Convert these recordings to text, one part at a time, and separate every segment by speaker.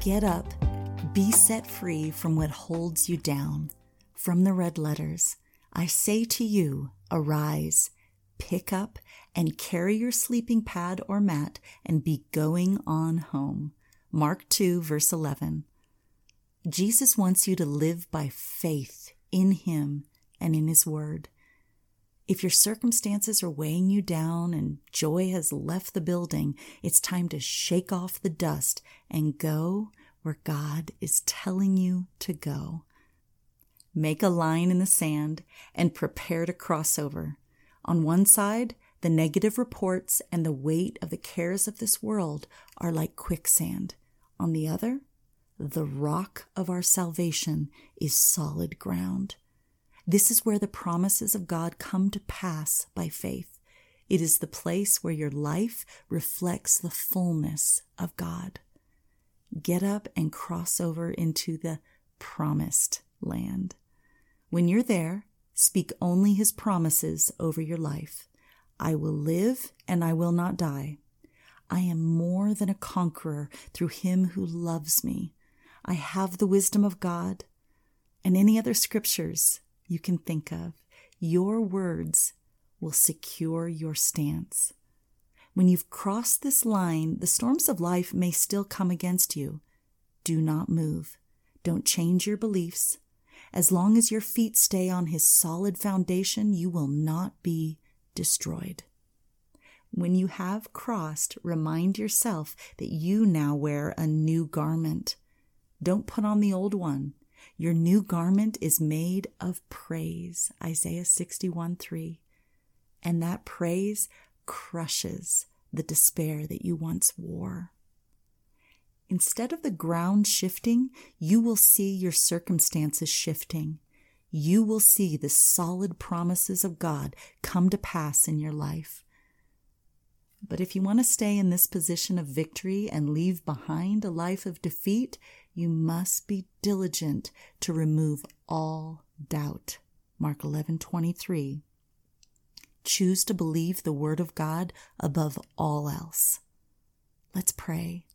Speaker 1: Get up, be set free from what holds you down. From the red letters, I say to you, arise, pick up, and carry your sleeping pad or mat and be going on home. Mark 2, verse 11. Jesus wants you to live by faith in Him and in His Word. If your circumstances are weighing you down and joy has left the building, it's time to shake off the dust and go where God is telling you to go. Make a line in the sand and prepare to cross over. On one side, the negative reports and the weight of the cares of this world are like quicksand. On the other, the rock of our salvation is solid ground. This is where the promises of God come to pass by faith. It is the place where your life reflects the fullness of God. Get up and cross over into the promised land. When you're there, speak only his promises over your life. I will live and I will not die. I am more than a conqueror through him who loves me. I have the wisdom of God and any other scriptures you can think of. Your words will secure your stance. When you've crossed this line, the storms of life may still come against you. Do not move. Don't change your beliefs. As long as your feet stay on his solid foundation, you will not be destroyed. When you have crossed, remind yourself that you now wear a new garment. Don't put on the old one. Your new garment is made of praise. Isaiah 61 3. And that praise crushes the despair that you once wore. Instead of the ground shifting, you will see your circumstances shifting. You will see the solid promises of God come to pass in your life. But if you want to stay in this position of victory and leave behind a life of defeat, you must be diligent to remove all doubt. Mark 11:23. Choose to believe the word of God above all else. Let's pray.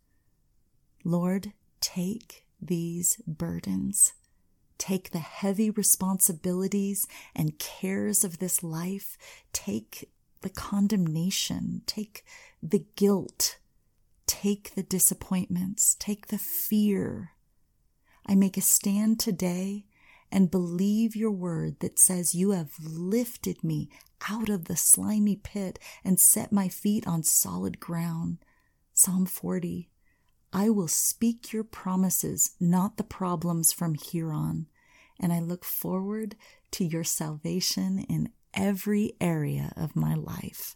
Speaker 1: Lord, take these burdens. Take the heavy responsibilities and cares of this life. Take the condemnation, take the guilt, take the disappointments, take the fear. I make a stand today and believe your word that says you have lifted me out of the slimy pit and set my feet on solid ground. Psalm 40. I will speak your promises, not the problems from here on. And I look forward to your salvation in every area of my life.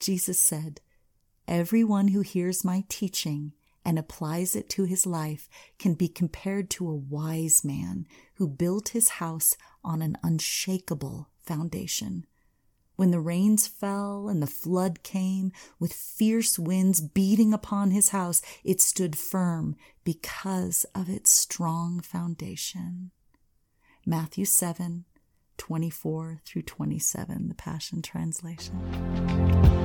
Speaker 1: Jesus said, Everyone who hears my teaching and applies it to his life can be compared to a wise man who built his house on an unshakable foundation. When the rains fell and the flood came with fierce winds beating upon his house, it stood firm because of its strong foundation. Matthew 7 24 through 27, the Passion Translation.